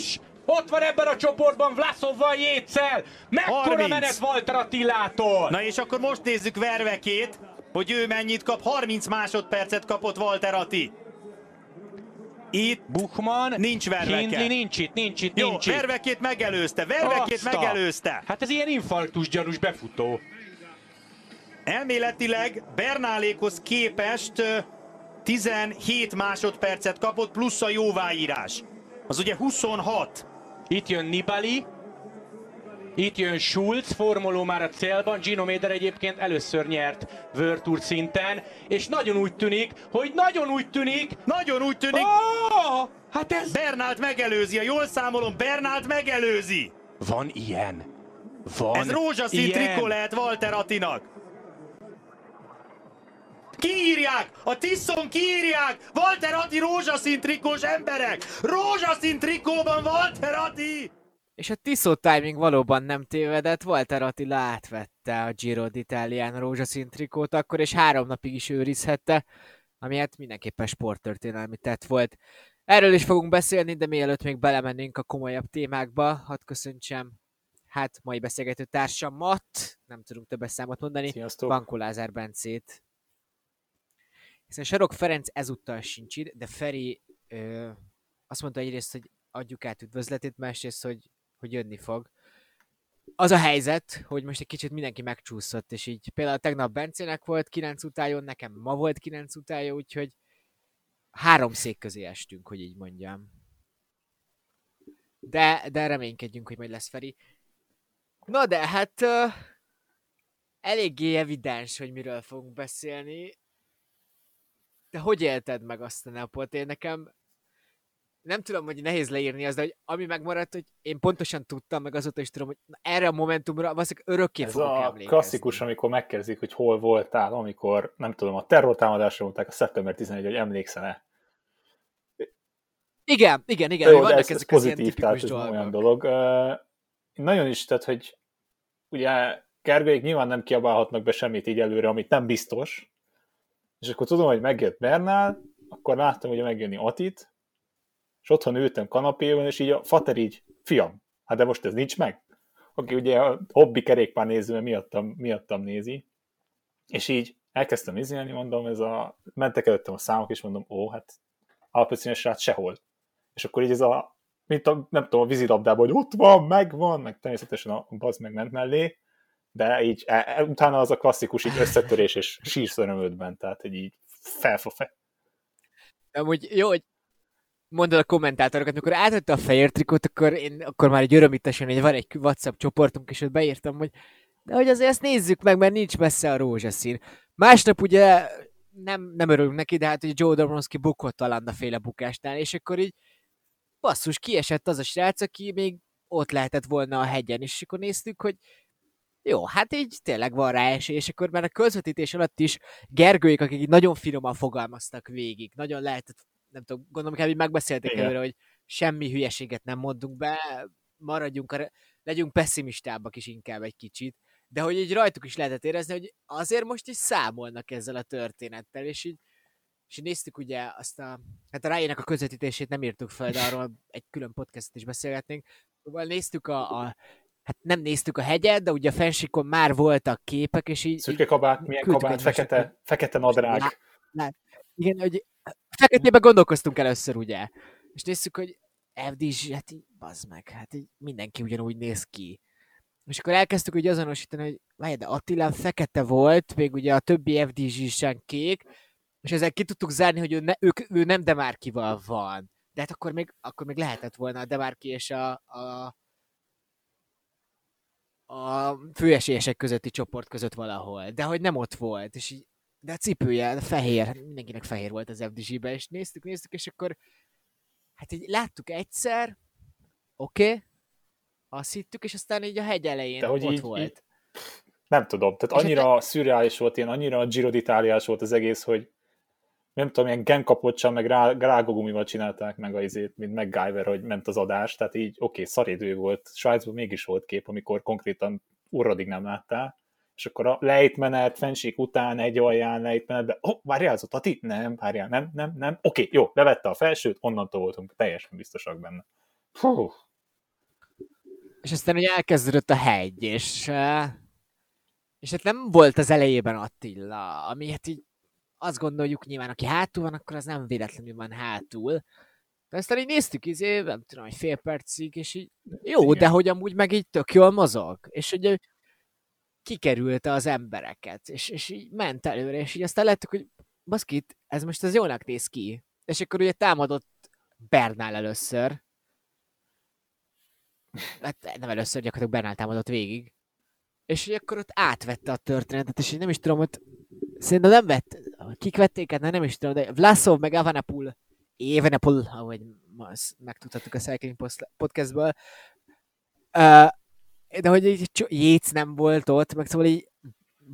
is! Ott van ebben a csoportban Vlaszovval Jétszel! Mekkora 30. menet Walter Attilától! Na és akkor most nézzük Vervekét, hogy ő mennyit kap. 30 másodpercet kapott Walter Atti. Itt Buchmann, Nincs Verveke. Hindley nincs itt, nincs itt, jó, nincs itt. Vervekét megelőzte, Vervekét Azt a- megelőzte. Hát ez ilyen infarktus gyanús befutó. Elméletileg Bernálékhoz képest ö, 17 másodpercet kapott, plusz a jóváírás. Az ugye 26. Itt jön Nibali, itt jön Schulz, formoló már a célban, Gino Méder egyébként először nyert World Tour szinten, és nagyon úgy tűnik, hogy nagyon úgy tűnik, Nagyon úgy tűnik, oh, hát ez... Bernált megelőzi, ha jól számolom, Bernált megelőzi. Van ilyen. Van Ez rózsaszín ilyen. trikó lehet Walter Attinak. Kiírják! A Tiszon kiírják! Walter Atti rózsaszín trikós emberek! Rózsaszín trikóban Walter Atti! És a Tiszó timing valóban nem tévedett, Walter Attila átvette a Giro d'Italián rózsaszín trikót akkor, és három napig is őrizhette, ami hát mindenképpen sporttörténelmi tett volt. Erről is fogunk beszélni, de mielőtt még belemennénk a komolyabb témákba, hadd köszöntsem hát mai beszélgető társamat, nem tudunk többes számot mondani, Sziasztok. Bankó Lázár Bencét. Hiszen Sarok Ferenc ezúttal sincs itt, de Feri ö, azt mondta egyrészt, hogy adjuk át üdvözletét, másrészt, hogy, hogy jönni fog. Az a helyzet, hogy most egy kicsit mindenki megcsúszott, és így például tegnap Bencének volt 9 utájon, nekem ma volt 9 utája, úgyhogy három szék közé estünk, hogy így mondjam. De, de reménykedjünk, hogy majd lesz Feri. Na de hát uh, eléggé evidens, hogy miről fogunk beszélni. De hogy élted meg azt a napot? Én nekem nem tudom, hogy nehéz leírni az, de hogy ami megmaradt, hogy én pontosan tudtam, meg azóta is tudom, hogy erre a momentumra valószínűleg örökké Ez fogok a emlékezni. klasszikus, amikor megkérdezik, hogy hol voltál, amikor, nem tudom, a terrortámadásra voltak a szeptember 11 hogy emlékszel-e? Igen, igen, igen, Jó, vannak ez, ez ezek pozitív, tehát ez nem olyan dolgok. dolog. Uh, nagyon is, tehát, hogy ugye Gergelyék nyilván nem kiabálhatnak be semmit így előre, amit nem biztos, és akkor tudom, hogy megjött Bernál, akkor láttam, hogy megjönni Atit, és otthon ültem kanapéban, és így a fater így, fiam, hát de most ez nincs meg. Aki ugye a hobbi kerékpár néző, miattam, miattam nézi, és így elkezdtem izélni, mondom, ez a, mentek előttem a számok, és mondom, ó, hát alapvetően srác sehol. És akkor így ez a, mint a, nem tudom, a vízilabdában, hogy ott van, megvan, meg természetesen a baz meg ment mellé, de így e, e, utána az a klasszikus így összetörés és sírsz örömödben, tehát hogy így felfogja. Amúgy jó, hogy mondod a kommentátorokat, amikor átvette a fehér trikót, akkor én akkor már egy örömítesen, hogy van egy WhatsApp csoportunk, és ott beírtam, hogy de hogy azért ezt nézzük meg, mert nincs messze a rózsaszín. Másnap ugye nem, nem örülünk neki, de hát hogy Joe Dombrowski bukott a Landa féle bukásnál, és akkor így basszus, kiesett az a srác, aki még ott lehetett volna a hegyen, és akkor néztük, hogy jó, hát így tényleg van rá esély, és akkor már a közvetítés alatt is Gergőik, akik így nagyon finoman fogalmaztak végig, nagyon lehetett, nem tudom, gondolom, hogy megbeszélték előre, hogy semmi hülyeséget nem mondunk be, maradjunk, legyünk pessimistábbak is inkább egy kicsit, de hogy így rajtuk is lehetett érezni, hogy azért most is számolnak ezzel a történettel, és így és néztük ugye azt a, hát a rájének a közvetítését nem írtuk fel, de arról egy külön podcastot is beszélgetnénk. Szóval néztük a, a hát nem néztük a hegyet, de ugye a fensikon már voltak képek, és így... Szürke kabát, milyen kabát, egymásnak, fekete, fekete nadrág. Lá- Igen, hogy feketében gondolkoztunk először, ugye? És néztük, hogy FDZ, hát így, bazd meg, hát így mindenki ugyanúgy néz ki. És akkor elkezdtük ugye azonosítani, hogy várj, de Attilán fekete volt, még ugye a többi FDZ sem kék, és ezzel ki tudtuk zárni, hogy ő, ne, ő, ő nem Demárkival van. De hát akkor még, akkor még lehetett volna a Demárki és a, a, a főesélyesek közötti csoport között valahol. De hogy nem ott volt, és így, de a cipője, fehér, mindenkinek fehér volt az FDZ-be, és néztük, néztük, és akkor hát így láttuk egyszer, oké, okay, azt hittük, és aztán így a hegy elején De hogy ott így- volt. így- Nem tudom, tehát És annyira szürreális volt, ilyen annyira Giro volt az egész, hogy nem tudom, ilyen genkapocsal, meg rá, rágogumival csinálták meg a izét, mint MacGyver, hogy ment az adás, tehát így oké, okay, szarédő volt, Svájcban mégis volt kép, amikor konkrétan urradig nem láttál, és akkor a lejtmenet, fenség után egy alján lejtmenetben, oh, várjál, az a Tati? Nem, várjál, nem, nem, nem, oké, okay, jó, levette a felsőt, onnantól voltunk teljesen biztosak benne. Hú, És aztán ugye elkezdődött a hegy, és, eh, és hát nem volt az elejében Attila, ami hát így azt gondoljuk nyilván, aki hátul van, akkor az nem véletlenül van hátul. De aztán így néztük, izé, nem tudom, egy fél percig, és így jó, Igen. de hogy amúgy meg így tök jól mozog. És ugye kikerülte az embereket, és, és így ment előre, és így aztán lettük, hogy baszkit, ez most az jónak néz ki. És akkor ugye támadott Bernál először. Hát nem először, gyakorlatilag Bernál támadott végig. És hogy akkor ott átvette a történetet, és én nem is tudom, hogy szerintem nem vett, kik vették át, nem is tudom, de Vlasov meg Avanapul, Evenapul, ahogy megtudhattuk a Cycling podcastből, de hogy így Jéz nem volt ott, meg szóval így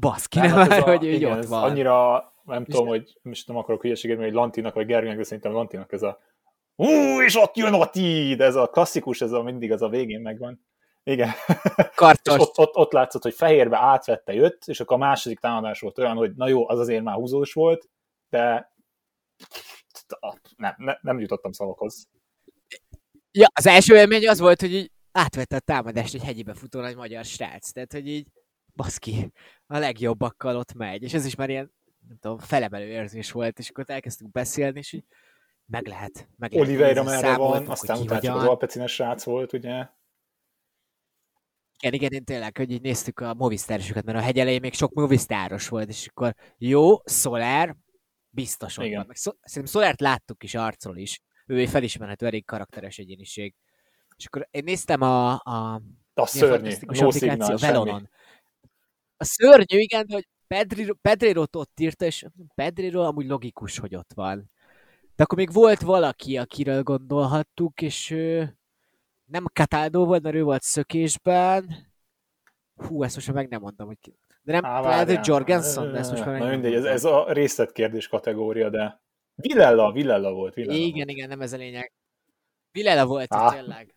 baszki, nem, hát már, a- hogy így igen, ott van. Annyira, nem És tudom, hogy most nem akarok hülyeséget, hogy Lantinak vagy Gergőnek, de szerintem Lantinak ez a Ú, és ott jön Ati! De ez a klasszikus, ez a mindig az a végén megvan. Igen. Kartos. ott, ott, ott látszott, hogy fehérbe átvette, jött, és akkor a második támadás volt olyan, hogy na jó, az azért már húzós volt, de nem, nem, nem jutottam szavakhoz. Ja, az első élmény az volt, hogy így átvette a támadást egy hegyibe futó nagy magyar srác. Tehát, hogy így baszki, a legjobbakkal ott megy. És ez is már ilyen, nem tudom, felemelő érzés volt, és akkor elkezdtünk beszélni, és így meg lehet. Meg lehet Oliveira merre van, aztán utána az alpecines srác volt, ugye? Igen, igen, én tényleg, hogy így néztük a movisztárosokat, mert a hegy elején még sok movisztáros volt, és akkor jó, Soler, biztos ott van. Meg Szol- Szerintem Solert láttuk is arcról is. Ő egy felismerhető, elég karakteres egyéniség. És akkor én néztem a, a a szörnyű, no applikáció? Velonon. A szörnyű, igen, de hogy Pedriro, Pedrero-t ott írta, és Pedrero amúgy logikus, hogy ott van. De akkor még volt valaki, akiről gondolhattuk, és ő, nem Cataldo volt, mert ő volt szökésben. Hú, ezt most már meg nem mondom, hogy ki. De nem, Á, lehet, hogy. Jorgensen, de ezt most már meg Na nem mindegy, ez, ez a részletkérdés kategória, de Villella, Villella volt, Villella Igen, volt. igen, nem ez a lényeg. Vilela volt Á. ott tényleg.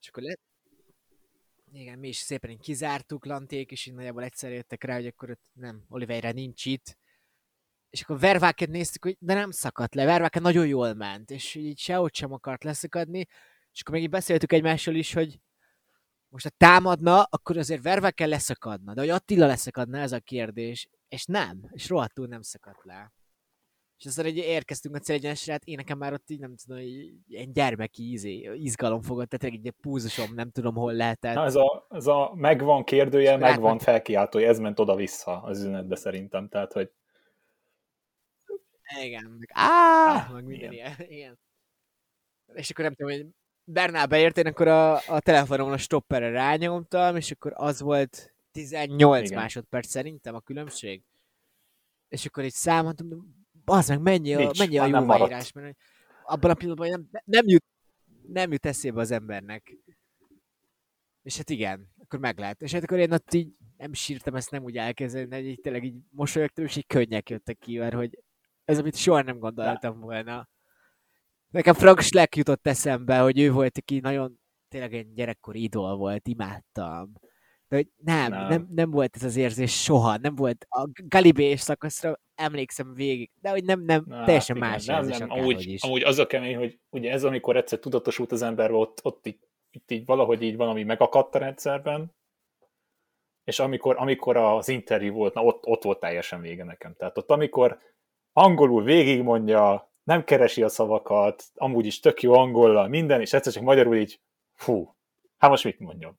És akkor lett... Igen, mi is szépen így kizártuk, Lanték, és így nagyjából egyszer jöttek rá, hogy akkor ott nem, Oliveira nincs itt. És akkor Verváket néztük, hogy de nem szakadt le, Verváket nagyon jól ment, és így sehogy sem akart leszakadni, és akkor még így beszéltük egymással is, hogy most ha támadna, akkor azért Verváken leszakadna, de hogy Attila leszakadna, ez a kérdés, és nem, és rohadtul nem szakadt le. És aztán egy érkeztünk a célegyenesre, hát én nekem már ott így nem tudom, hogy ilyen gyermeki izé, izgalom fogott, tehát egy púzusom, nem tudom hol lehetett. Na, ez a, ez a megvan kérdője, És megvan átment- felkiáltója, ez ment oda-vissza az üzenetbe szerintem, tehát, hogy Igen, meg áh, Á, meg minden igen. ilyen. Igen. És akkor nem tudom, hogy Bernál beért, én akkor a, a telefonomon a stopperre rányomtam, és akkor az volt 18 Igen. másodperc szerintem a különbség. És akkor így számoltam, az meg mennyi a, Nincs, mennyi a jóváírás, mert hogy abban a pillanatban nem, nem, jut, nem jut eszébe az embernek. És hát igen, akkor meg lehet. És hát akkor én ott így nem sírtam, ezt nem úgy elkezdeni, de így tényleg így mosolyogtam, és így könnyek jöttek ki, mert hogy ez, amit soha nem gondoltam volna. Nekem Frank Schleck jutott eszembe, hogy ő volt, aki nagyon tényleg egy gyerekkori idol volt, imádtam. De hogy nem, nem, Nem. nem, nem volt ez az érzés soha, nem volt a Galibés szakaszra emlékszem végig, de hogy nem, nem, Na, teljesen hát más igen, érzés nem, nem, akárhogy amúgy, is. amúgy az a kemény, hogy ugye ez, amikor egyszer tudatosult az ember, ott, ott így, itt így valahogy így valami megakadt a rendszerben, és amikor, amikor az interjú volt, na ott, ott volt teljesen vége nekem. Tehát ott, amikor angolul végigmondja, nem keresi a szavakat, amúgy is tök jó angollal, minden, és egyszer csak magyarul így, fú, hát most mit mondjam?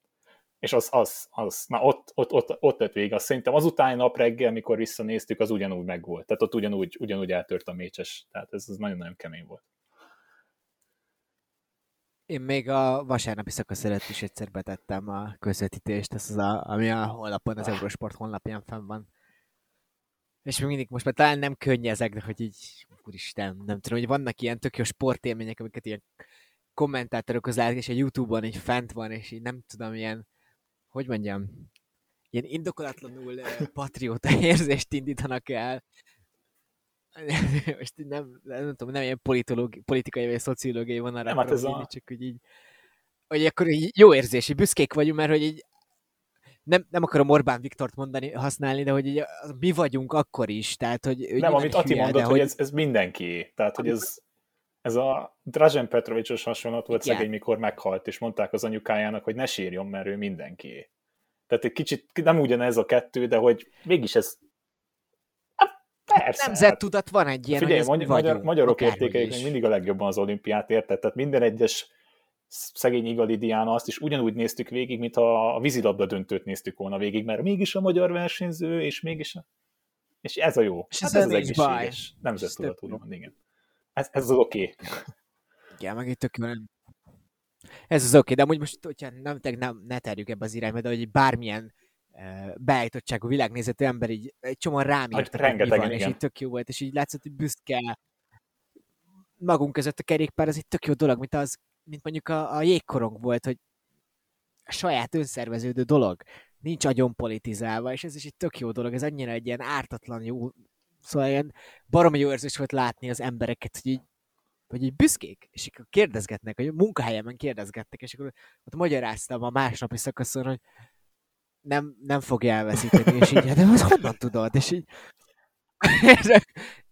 És az, az, az, na ott, ott, ott, ott lett vége. Azt szerintem azután nap reggel, amikor visszanéztük, az ugyanúgy megvolt. Tehát ott ugyanúgy, ugyanúgy eltört a mécses. Tehát ez, ez nagyon-nagyon kemény volt. Én még a vasárnapi szakasz előtt is egyszer betettem a közvetítést, ez az a, ami a honlapon, az Eurosport honlapján fenn van. És még mindig most már talán nem könnyezek, de hogy így, úristen, nem tudom, hogy vannak ilyen tök jó sportélmények, amiket ilyen kommentátorokhoz lehet, és a Youtube-on így fent van, és így nem tudom, ilyen, hogy mondjam, ilyen indokolatlanul patrióta érzést indítanak el. Most nem, nem tudom, nem ilyen politológi, politikai vagy szociológiai vonalra Nem, hát ez a- csak hogy így, hogy akkor így jó érzés, hogy büszkék vagyunk, mert hogy így nem, nem akarom Orbán Viktort mondani, használni, de hogy így mi vagyunk akkor is, tehát hogy ő Nem, amit Ati mondott, de hogy ez, ez mindenki. Tehát, hogy ez, ez a Drazen Petrovicsos hasonlat volt Igen. szegény, mikor meghalt, és mondták az anyukájának, hogy ne sírjon, mert ő mindenkié. Tehát egy kicsit nem ugyanez a kettő, de hogy mégis ez hát persze. Nemzettudat van egy ilyen, Figyelj, hogy magyar, magyarok is. még mindig a legjobban az olimpiát, érted? Tehát minden egyes szegény Igali Diana azt is ugyanúgy néztük végig, mint ha a vízilabda döntőt néztük volna végig, mert mégis a magyar versenyző, és mégis a... És ez a jó. És hát ezzel ez az egészséges. Nemzettudat, Ez úgymond, igen. Ez, ez az oké. Okay. Igen, meg itt tök jó, nem? Ez az oké, de amúgy most, hogyha nem, nem, nem ne terjük ebbe az irányba, de hogy bármilyen uh, beállítottságú világnézetű ember így egy csomóan rám Hát mi rengetegen, van, és igen. így tök jó volt, és így látszott, hogy büszke magunk között a kerékpár, az egy tök jó dolog, mint, az, mint mondjuk a, a jégkorong volt, hogy saját önszerveződő dolog, nincs agyon politizálva, és ez is egy tök jó dolog, ez annyira egy ilyen ártatlan jó, szóval ilyen baromi jó érzés volt látni az embereket, hogy így hogy így büszkék, és akkor kérdezgetnek, hogy a munkahelyemen kérdezgettek, és akkor ott magyaráztam a másnapi szakaszon, hogy nem, nem fogja elveszíteni, és így, de az honnan tudod? És így,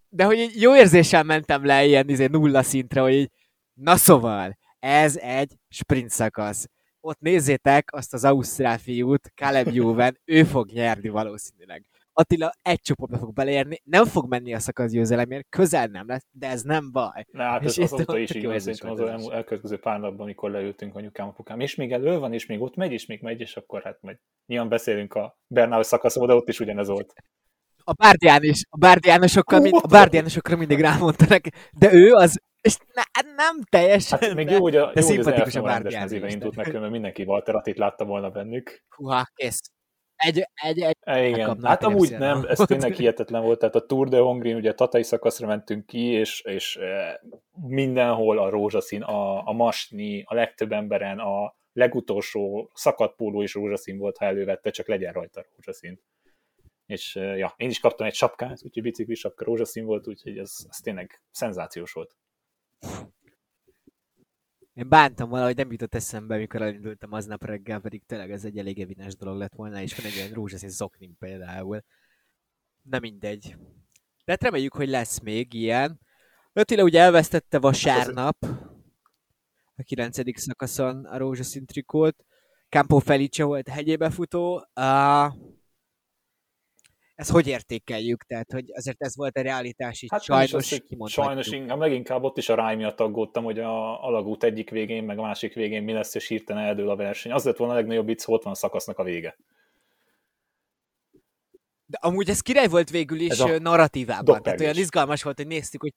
de hogy jó érzéssel mentem le ilyen izé, nulla szintre, hogy így, na szóval, ez egy sprint szakasz. Ott nézzétek azt az ausztrál fiút, Caleb Juven, ő fog nyerni valószínűleg. Attila egy csoportba fog beleérni, nem fog menni a szakasz győzelemért, közel nem lesz, de ez nem baj. Na, hát És ez azóta is így van, az ez elmú- elkövetkező pár napban, amikor leültünk anyukám, apukám, és még elő van, és még ott megy, és még megy, és akkor hát majd nyilván beszélünk a Bernál szakaszról, de ott is ugyanez volt. a bárdián is, a bárdiánosokkal, mind, a bárdiánosokra mindig rámondtanak, de ő az, és ne, nem teljesen. Hát még de- jó, hogy a, de jó, hogy az szimpatikus a bárdián mezében is, indult meg, mert mindenki Walter Attit látta volna bennük. Húha, kész. Egy, egy, egy, E, Igen, hát a amúgy nem, no. ez tényleg hihetetlen volt, tehát a Tour de Hongrin, ugye a tatai szakaszra mentünk ki, és, és eh, mindenhol a rózsaszín, a, a masni, a legtöbb emberen, a legutolsó szakadpóló is rózsaszín volt, ha elővette, csak legyen rajta rózsaszín. És eh, ja, én is kaptam egy sapkát, úgyhogy biciklis sapka rózsaszín volt, úgyhogy ez, ez tényleg szenzációs volt. Én bántam valahogy, nem jutott eszembe, amikor elindultam aznap reggel, pedig tényleg ez egy elég evidens dolog lett volna, és van egy ilyen rózsaszín zoknim például. Na mindegy. De hát reméljük, hogy lesz még ilyen. Attila ugye elvesztette vasárnap a 9. szakaszon a rózsaszín trikót. Campo Felice volt hegyébe futó. Uh, ezt hogy értékeljük? Tehát, hogy azért ez volt a realitás, így Hát sajnos az, sajnos inkább, leginkább ott is a ráj miatt aggódtam, hogy a alagút egyik végén, meg a másik végén mi lesz, és hirtelen eldől a verseny. Az lett volna a legnagyobb ott van szakasznak a vége. De amúgy ez király volt végül is Ez a narratívában. Tehát olyan izgalmas volt, hogy néztük, hogy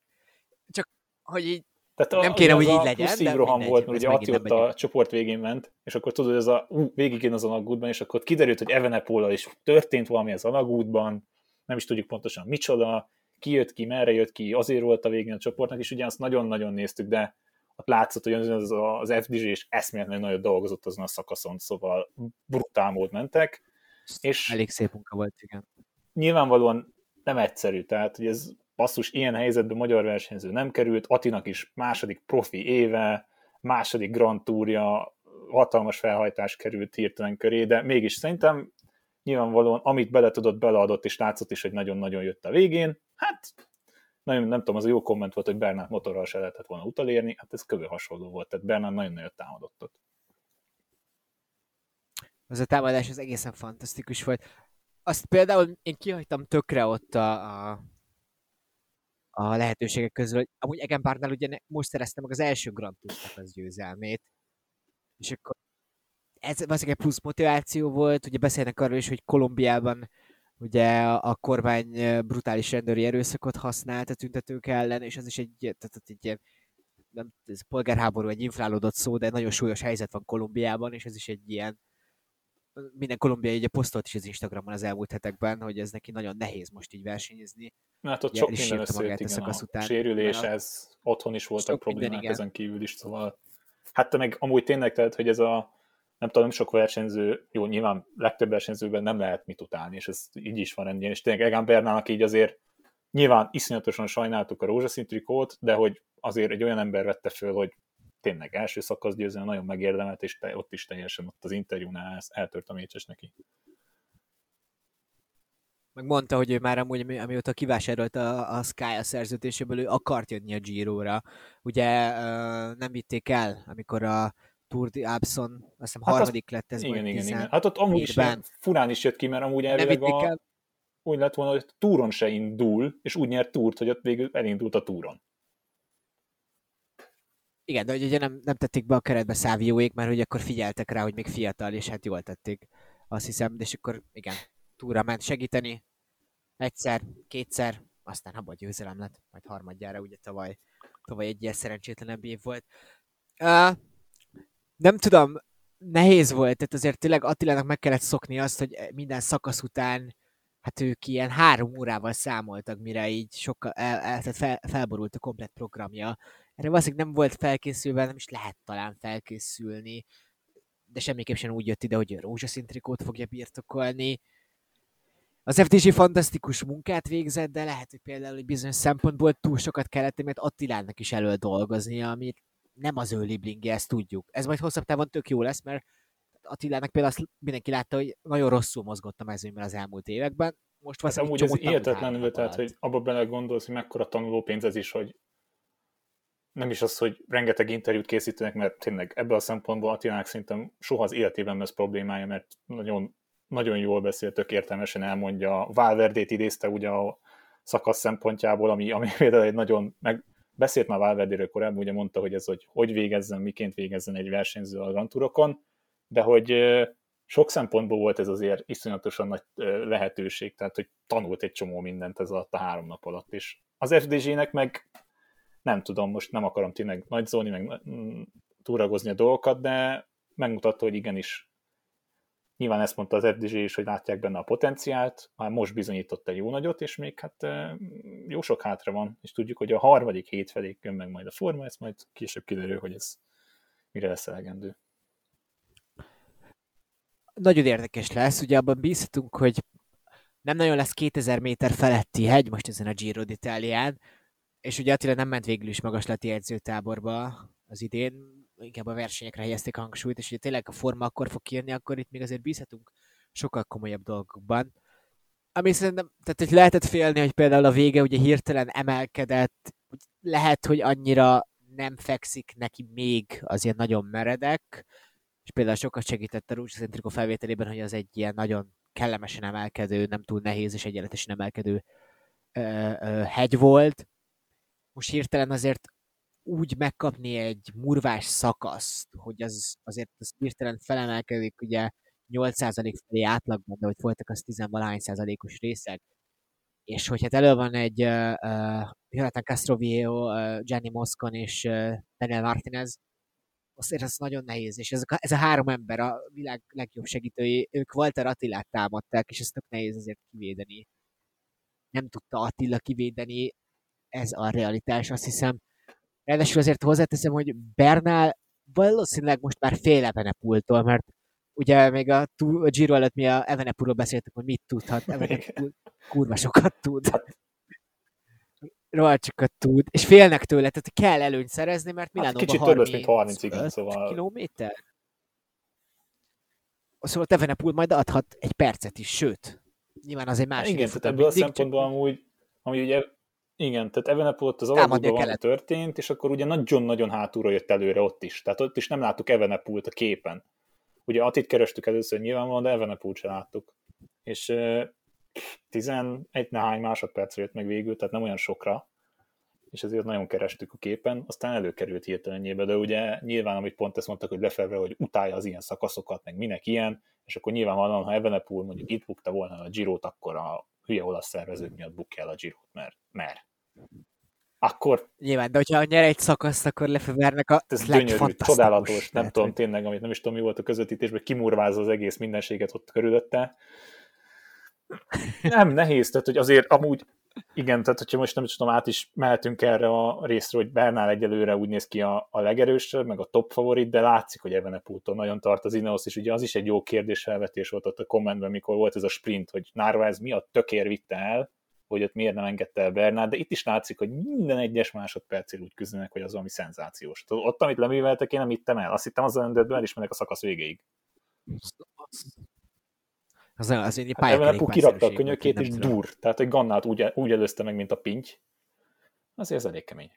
csak, hogy így Tehát Nem kéne, hogy így legyen, plusz szívroham volt, mert ugye nem ott a csoport végén ment, és akkor tudod, ez a ú, végigén az alagútban, és akkor kiderült, hogy Evenepóllal is történt valami az alagútban, nem is tudjuk pontosan micsoda, ki jött ki, merre jött ki, azért volt a végén a csoportnak, és ugye azt nagyon-nagyon néztük, de ott látszott, hogy az, az FDG és eszméletlenül nagyot dolgozott azon a szakaszon, szóval brutál mód mentek, és elég szép munka volt, igen. nyilvánvalóan nem egyszerű, tehát hogy ez basszus, ilyen helyzetben magyar versenyző nem került, Atinak is második profi éve, második Grand Tourja, hatalmas felhajtás került hirtelen köré, de mégis szerintem nyilvánvalóan, amit bele tudott, beleadott, és látszott is, hogy nagyon-nagyon jött a végén. Hát, nagyon, nem tudom, az a jó komment volt, hogy Bernát motorral se lehetett volna utalérni, hát ez kövő hasonló volt, tehát Bernát nagyon nagyot támadott ott. Az a támadás az egészen fantasztikus volt. Azt például én kihagytam tökre ott a, a, a lehetőségek közül, amúgy Egenbárnál ugye most szerezte meg az első Grand Tour-nak az győzelmét, és akkor ez valószínűleg plusz motiváció volt, ugye beszélnek arról is, hogy Kolumbiában ugye a, kormány brutális rendőri erőszakot használt a tüntetők ellen, és ez is egy, tehát egy ilyen nem, ez polgárháború egy infrálódott szó, de nagyon súlyos helyzet van Kolumbiában, és ez is egy ilyen minden kolumbiai ugye posztolt is az Instagramon az elmúlt hetekben, hogy ez neki nagyon nehéz most így versenyezni. Hát ott Ugye, sok minden összejött, a igen, a után. sérülés, Mert a- ez otthon is voltak Sok minden, problémák igen. ezen kívül is, szóval hát te meg amúgy tényleg, tehát, hogy ez a nem tudom, nem sok versenyző, jó, nyilván legtöbb versenyzőben nem lehet mit utálni, és ez így is van rendjén, és tényleg Egan Bernának így azért nyilván iszonyatosan sajnáltuk a rózsaszín trikót, de hogy azért egy olyan ember vette föl, hogy tényleg első szakasz győzelem nagyon megérdemelt, és te, ott is teljesen ott az interjúnál eltört a mécses neki. Meg mondta, hogy ő már amúgy, ami- amióta kivásárolta a, a Sky a szerződéséből, ő akart jönni a Giro-ra. Ugye nem vitték el, amikor a Tour de Abson, azt hiszem Hát az- harmadik lett ez Igen, igen, 10 igen. Hát ott amúgy is furán is jött ki, mert amúgy elvileg a, el. úgy lett volna, hogy túron se indul, és úgy nyert túrt, hogy ott végül elindult a túron. Igen, de hogy ugye nem, nem tették be a keretbe Szávióék, mert hogy akkor figyeltek rá, hogy még fiatal, és hát jól tették. Azt hiszem, és akkor igen, túra ment segíteni. Egyszer, kétszer, aztán abban győzelem lett, majd harmadjára, ugye tavaly, tavaly egy ilyen szerencsétlenebb év volt. Uh, nem tudom, nehéz volt, tehát azért tényleg Attilának meg kellett szokni azt, hogy minden szakasz után hát ők ilyen három órával számoltak, mire így sokkal el, el, fel, felborult a komplet programja. Erre valószínűleg nem volt felkészülve, nem is lehet talán felkészülni, de semmiképp sem úgy jött ide, hogy a rózsaszín trikót fogja birtokolni. Az FDG fantasztikus munkát végzett, de lehet, hogy például egy bizonyos szempontból túl sokat kellett, mert Attilának is elő dolgoznia, ami nem az ő liblingje, ezt tudjuk. Ez majd hosszabb távon tök jó lesz, mert Attilának például azt mindenki látta, hogy nagyon rosszul mozgott a mezőnyben az elmúlt években. Most Hát amúgy ez tanult tehát, hogy abba bele gondolsz, hogy mekkora tanuló pénz ez is, hogy nem is az, hogy rengeteg interjút készítenek, mert tényleg ebből a szempontból Attilának szerintem soha az életében nem problémája, mert nagyon, nagyon jól beszél, tök értelmesen elmondja. Valverdét idézte ugye a szakasz szempontjából, ami, ami például egy nagyon, meg beszélt már Valverdéről korábban, ugye mondta, hogy ez, hogy hogy végezzen, miként végezzen egy versenyző a Grand Tourokon, de hogy sok szempontból volt ez azért iszonyatosan nagy lehetőség, tehát hogy tanult egy csomó mindent ez alatt a három nap alatt, és az FDG-nek meg nem tudom, most nem akarom tényleg nagyzolni, meg mm, túragozni a dolgokat, de megmutatta, hogy igenis nyilván ezt mondta az FDG is, hogy látják benne a potenciált, már most bizonyított egy jó nagyot, és még hát jó sok hátra van, és tudjuk, hogy a harmadik hét felé jön meg majd a forma, ez majd később kiderül, hogy ez mire lesz elegendő. nagyon érdekes lesz, ugye abban bízhatunk, hogy nem nagyon lesz 2000 méter feletti hegy most ezen a Giro d'Italián, és ugye Attila nem ment végül is magaslati edzőtáborba az idén, inkább a versenyekre helyezték hangsúlyt, és ugye tényleg a forma akkor fog kijönni, akkor itt még azért bízhatunk sokkal komolyabb dolgokban. Ami szerintem, tehát hogy lehetett félni, hogy például a vége ugye hirtelen emelkedett, hogy lehet, hogy annyira nem fekszik neki még az ilyen nagyon meredek, és például sokat segített a rózsaszín trikó felvételében, hogy az egy ilyen nagyon kellemesen emelkedő, nem túl nehéz és egyenletesen emelkedő ö, ö, hegy volt. Most hirtelen azért úgy megkapni egy murvás szakaszt, hogy az azért az hirtelen felemelkedik, ugye 8% felé átlagban, de hogy voltak az 10 valahány százalékos részek, és hogy hát elő van egy uh, uh, Jonathan Castroviejo, uh, Gianni Moscon és uh, Daniel Martinez, azért ez nagyon nehéz, és ez a, ez a három ember a világ legjobb segítői, ők Walter Attilát támadták, és ezt tök nehéz azért kivédeni. Nem tudta Attila kivédeni, ez a realitás, azt hiszem. Ráadásul azért hozzáteszem, hogy Bernál valószínűleg most már fél Evenepultól, mert ugye még a, a Giro előtt mi a Evenepulról beszéltük, hogy mit tudhat. Evenepul kurva sokat tud. Rohadt sokat tud, és félnek tőle, tehát kell előnyt szerezni, mert Hát Milánóban kicsit 30, többes, mint 30, igen, szóval kilométer. Szóval Evenepul majd adhat egy percet is, sőt, nyilván az egy Hát másik igen, tehát ebből a mindig, szempontból csak amúgy, amúgy ugye, igen, tehát Evenepul ott az van, kellett. történt, és akkor ugye nagyon-nagyon hátulra jött előre ott is. Tehát ott is nem láttuk Evenepult a képen. Ugye Atit kerestük először nyilvánvalóan, de Evenepult sem láttuk. És uh, 11 nehány másodpercre jött meg végül, tehát nem olyan sokra, és ezért nagyon kerestük a képen, aztán előkerült hirtelenjébe, de ugye nyilván, amit pont ezt mondtak, hogy lefelve, hogy utálja az ilyen szakaszokat, meg minek ilyen, és akkor nyilvánvalóan, ha Evenepul mondjuk itt bukta volna a Girot, akkor a hülye olasz szervezők miatt bukja el a Girot, mert, mert. Akkor? Nyilván, de hogyha nyer egy szakaszt, akkor Lefevernek a ez gyönyörű, csodálatos, nem Tehát, tudom hogy- tényleg, amit nem is tudom, mi volt a közvetítésben, kimurvázza az egész mindenséget ott körülötte. Nem, nehéz, tehát hogy azért amúgy, igen, tehát hogyha most nem is tudom, át is mehetünk erre a részre, hogy Bernál egyelőre úgy néz ki a, a legerősebb, meg a top favorit, de látszik, hogy Evenepultól nagyon tart az Ineos, és ugye az is egy jó kérdésfelvetés volt ott a kommentben, mikor volt ez a sprint, hogy Narváez mi a tökér vitte el, hogy ott miért nem engedte el Bernát, de itt is látszik, hogy minden egyes másodpercig úgy küzdenek, hogy az valami szenzációs. Tudod, Ott, amit leműveltek, én nem hittem el. Azt hittem, az el is mennek a szakasz végéig. Az, az egy Hát Evenepoel kirakta a könyökét, és dur. Tehát egy Gannát úgy, úgy előzte meg, mint a pinty. Azért ez elég kemény.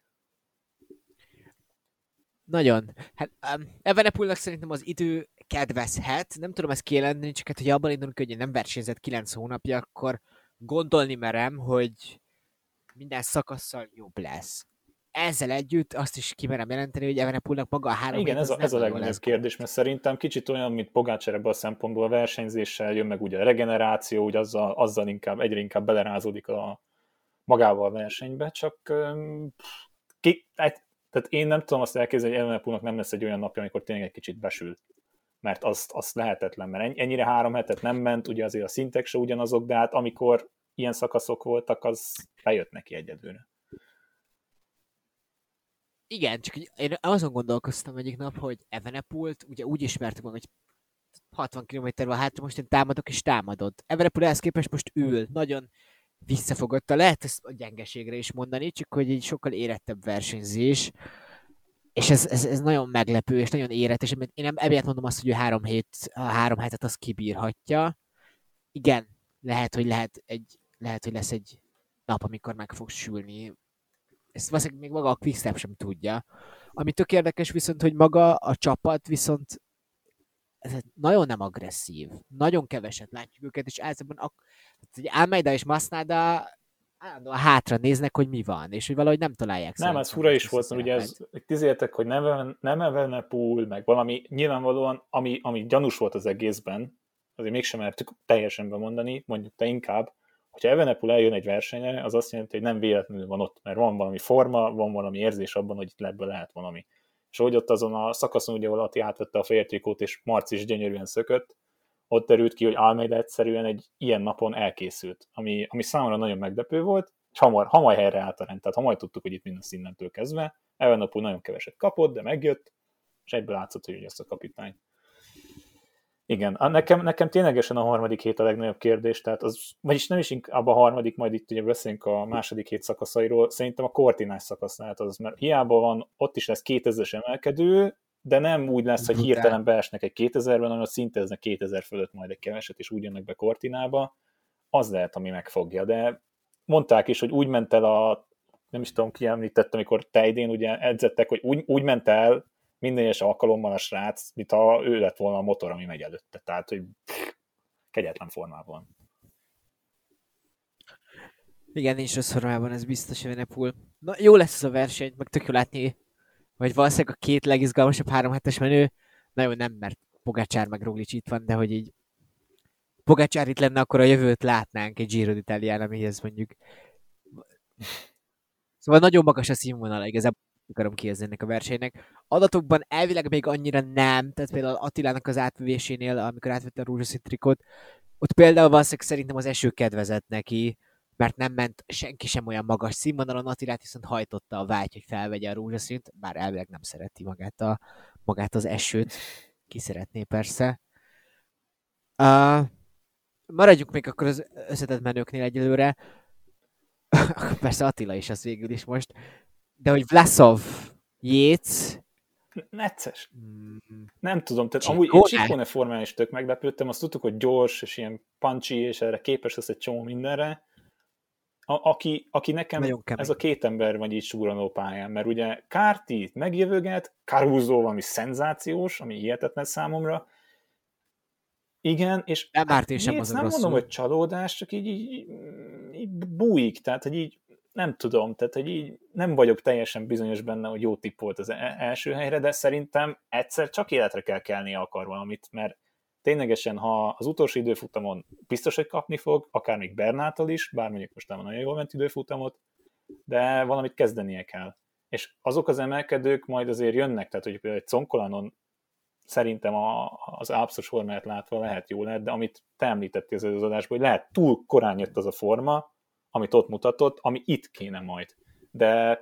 Nagyon. Hát um, Evenepoelnak szerintem az idő kedvezhet. Nem tudom ezt kijelenteni, csak hát, hogy abban indulunk, hogy nem versenyzett 9 hónapja, akkor gondolni merem, hogy minden szakasszal jobb lesz. Ezzel együtt azt is kimerem jelenteni, hogy Evenepoelnak maga a három Igen, ez a, ez a legnagyobb kérdés, mert szerintem kicsit olyan, mint Pogácser ebből a szempontból a versenyzéssel jön meg ugye a regeneráció, úgy azzal, azzal inkább, egyre inkább belerázódik a magával a versenybe, csak öm, ki, tehát én nem tudom azt elképzelni, hogy Evenepoelnak nem lesz egy olyan napja, amikor tényleg egy kicsit besül. Mert azt, azt lehetetlen, mert ennyi- ennyire három hetet nem ment, ugye azért a szintek se ugyanazok, de hát amikor ilyen szakaszok voltak, az bejött neki egyedülre. Igen, csak én azon gondolkoztam egyik nap, hogy Evenepult ugye úgy ismertük meg, hogy 60 km van hátra, most én támadok és támadod. Evenepul ehhez képest most ül, nagyon visszafogotta. Lehet ezt a gyengeségre is mondani, csak hogy egy sokkal érettebb versenyzés. És ez, ez, ez nagyon meglepő, és nagyon éretes. mert Én emiatt mondom azt, hogy ő három, hét, a három hetet azt kibírhatja. Igen, lehet, hogy lehet, egy, lehet, hogy lesz egy nap, amikor meg fog sülni. Ezt valószínűleg még maga a Quickstep sem tudja. Ami tök érdekes viszont, hogy maga a csapat viszont ez nagyon nem agresszív. Nagyon keveset látjuk őket, és általában ak- hogy Almeida és Masnada állandóan hátra néznek, hogy mi van, és hogy valahogy nem találják Nem, ez fura is volt, mert ugye ez, tizéltek, hogy nem, nem Evenepoel, meg valami nyilvánvalóan, ami, ami gyanús volt az egészben, azért mégsem mertük teljesen bemondani, mondjuk te inkább, hogyha Evenepoel eljön egy versenyre, az azt jelenti, hogy nem véletlenül van ott, mert van valami forma, van valami érzés abban, hogy itt ebből lehet valami. És hogy ott azon a szakaszon, ugye, Ati átvette a fehér trikót, és Marci is gyönyörűen szökött, ott derült ki, hogy Almeida egyszerűen egy ilyen napon elkészült, ami, ami számomra nagyon meglepő volt, és hamar, hamar helyre állt a rend, tehát hamar tudtuk, hogy itt minden innentől kezdve. Evenepoel nagyon keveset kapott, de megjött, és egyből látszott, hogy ezt a kapitány. Igen, nekem, nekem ténylegesen a harmadik hét a legnagyobb kérdés, tehát az, vagyis nem is inkább a harmadik, majd itt ugye beszélünk a második hét szakaszairól, szerintem a kortinás szakasz lehet az, mert hiába van, ott is lesz 2000-es emelkedő, de nem úgy lesz, hogy hirtelen beesnek egy 2000-ben, hanem szinteznek 2000 fölött majd egy keveset, és úgy jönnek be kortinába, az lehet, ami megfogja, de mondták is, hogy úgy ment el a, nem is tudom ki említette, amikor te idén ugye edzettek, hogy úgy, úgy ment el minden egyes alkalommal a srác, mint ha ő lett volna a motor, ami megy előtte. Tehát, hogy kegyetlen formában. Igen, nincs rossz formában, ez biztos, Evenepul. Na, jó lesz ez a verseny, meg tök jó látni, hogy valószínűleg a két legizgalmasabb három hetes menő, nagyon nem, mert Pogácsár meg Roglic itt van, de hogy így Pogácsár itt lenne, akkor a jövőt látnánk egy Giro d'Italián, amihez mondjuk Szóval nagyon magas a színvonal, igazából akarom kihozni ennek a versenynek. Adatokban elvileg még annyira nem, tehát például Attilának az átvésénél, amikor átvette a rózsaszín trikot, ott például valószínűleg szerintem az eső kedvezett neki, mert nem ment senki sem olyan magas színvonalon, Attilát viszont hajtotta a vágy, hogy felvegye a rózsaszínt, bár elvileg nem szereti magát, a, magát az esőt, ki szeretné persze. Uh, maradjuk még akkor az összetett menőknél egyelőre. persze Attila is az végül is most. De hogy Vlasov, Jéz, Necces. mm, Nem tudom, tehát Ciccone? amúgy én Ciccone formán is tök meglepődtem, azt tudtuk, hogy gyors, és ilyen punchy, és erre képes lesz egy csomó mindenre. A, aki, aki nekem ez a két ember vagy így súranó pályán, mert ugye Kárti megjövöget, Caruso valami szenzációs, ami hihetetlen számomra, igen, és Nem Mártin sem Yates mozog nem mondom, hogy csalódás, csak így, így, így bújik, tehát hogy így nem tudom, tehát hogy így nem vagyok teljesen bizonyos benne, hogy jó tipp volt az e- első helyre, de szerintem egyszer csak életre kell kelnie akar valamit, mert ténylegesen, ha az utolsó időfutamon biztos, hogy kapni fog, akár még Bernától is, bár mondjuk most nem nagyon jól ment időfutamot, de valamit kezdenie kell. És azok az emelkedők majd azért jönnek, tehát hogy például egy Conkolanon szerintem a, az ápszos formáját látva lehet jó lehet, de amit te említettél az adásban, hogy lehet túl korán jött az a forma, amit ott mutatott, ami itt kéne majd. De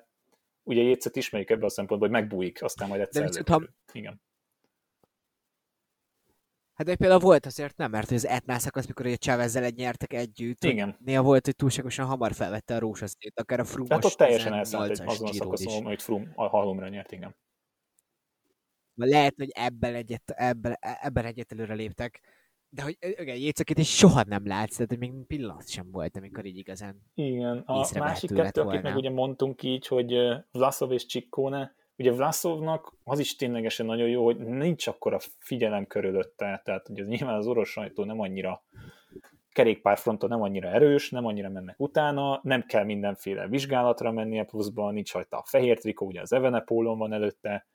ugye Jécet ismerjük ebben a szempontból, hogy megbújik, aztán majd egyszer viszont előkerül. Igen. Hát de például volt azért nem, mert hogy az Etnál szakasz, mikor egy Chávezzel egy nyertek együtt, Igen. néha volt, hogy túlságosan hamar felvette a rózsaszét, akár a Frumos Tehát ott teljesen elszállt egy 18-as azon a szakaszon, hogy Frum a halomra nyert, igen. Lehet, hogy ebben egyet, ebben, ebben egyet előre léptek, De hogy igen, Jécekét is soha nem látsz, tehát még pillanat sem volt, amikor így igazán Igen, a másik kettő, akit meg ugye mondtunk így, hogy Vlasov és Csikkóne, ugye Vlasovnak az is ténylegesen nagyon jó, hogy nincs akkora figyelem körülötte, tehát ugye nyilván az orosz sajtó nem annyira kerékpárfronton nem annyira erős, nem annyira mennek utána, nem kell mindenféle vizsgálatra mennie pluszban, nincs rajta a fehér trikó, ugye az Evenepólon van előtte,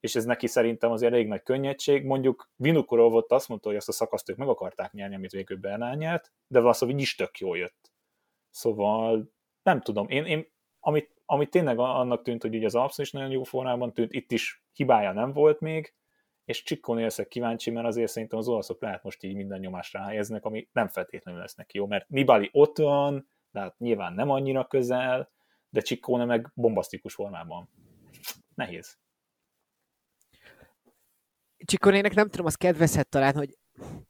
és ez neki szerintem azért elég nagy könnyedség. Mondjuk Vinukorov ott azt mondta, hogy azt a szakaszt ők meg akarták nyerni, amit végül Bernál nyert, de Vlasov így is tök jól jött. Szóval nem tudom, én, én amit, amit tényleg annak tűnt, hogy ugye az Alpszon is nagyon jó formában tűnt, itt is hibája nem volt még, és Csikkónél leszek kíváncsi, mert azért szerintem az olaszok lehet most így minden nyomást ráhelyeznek, ami nem feltétlenül lesz neki jó, mert Nibali ott van, de hát nyilván nem annyira közel, de Csikkóne meg bombasztikus formában. Nehéz. Csikonének nem tudom, az kedvezhet talán, hogy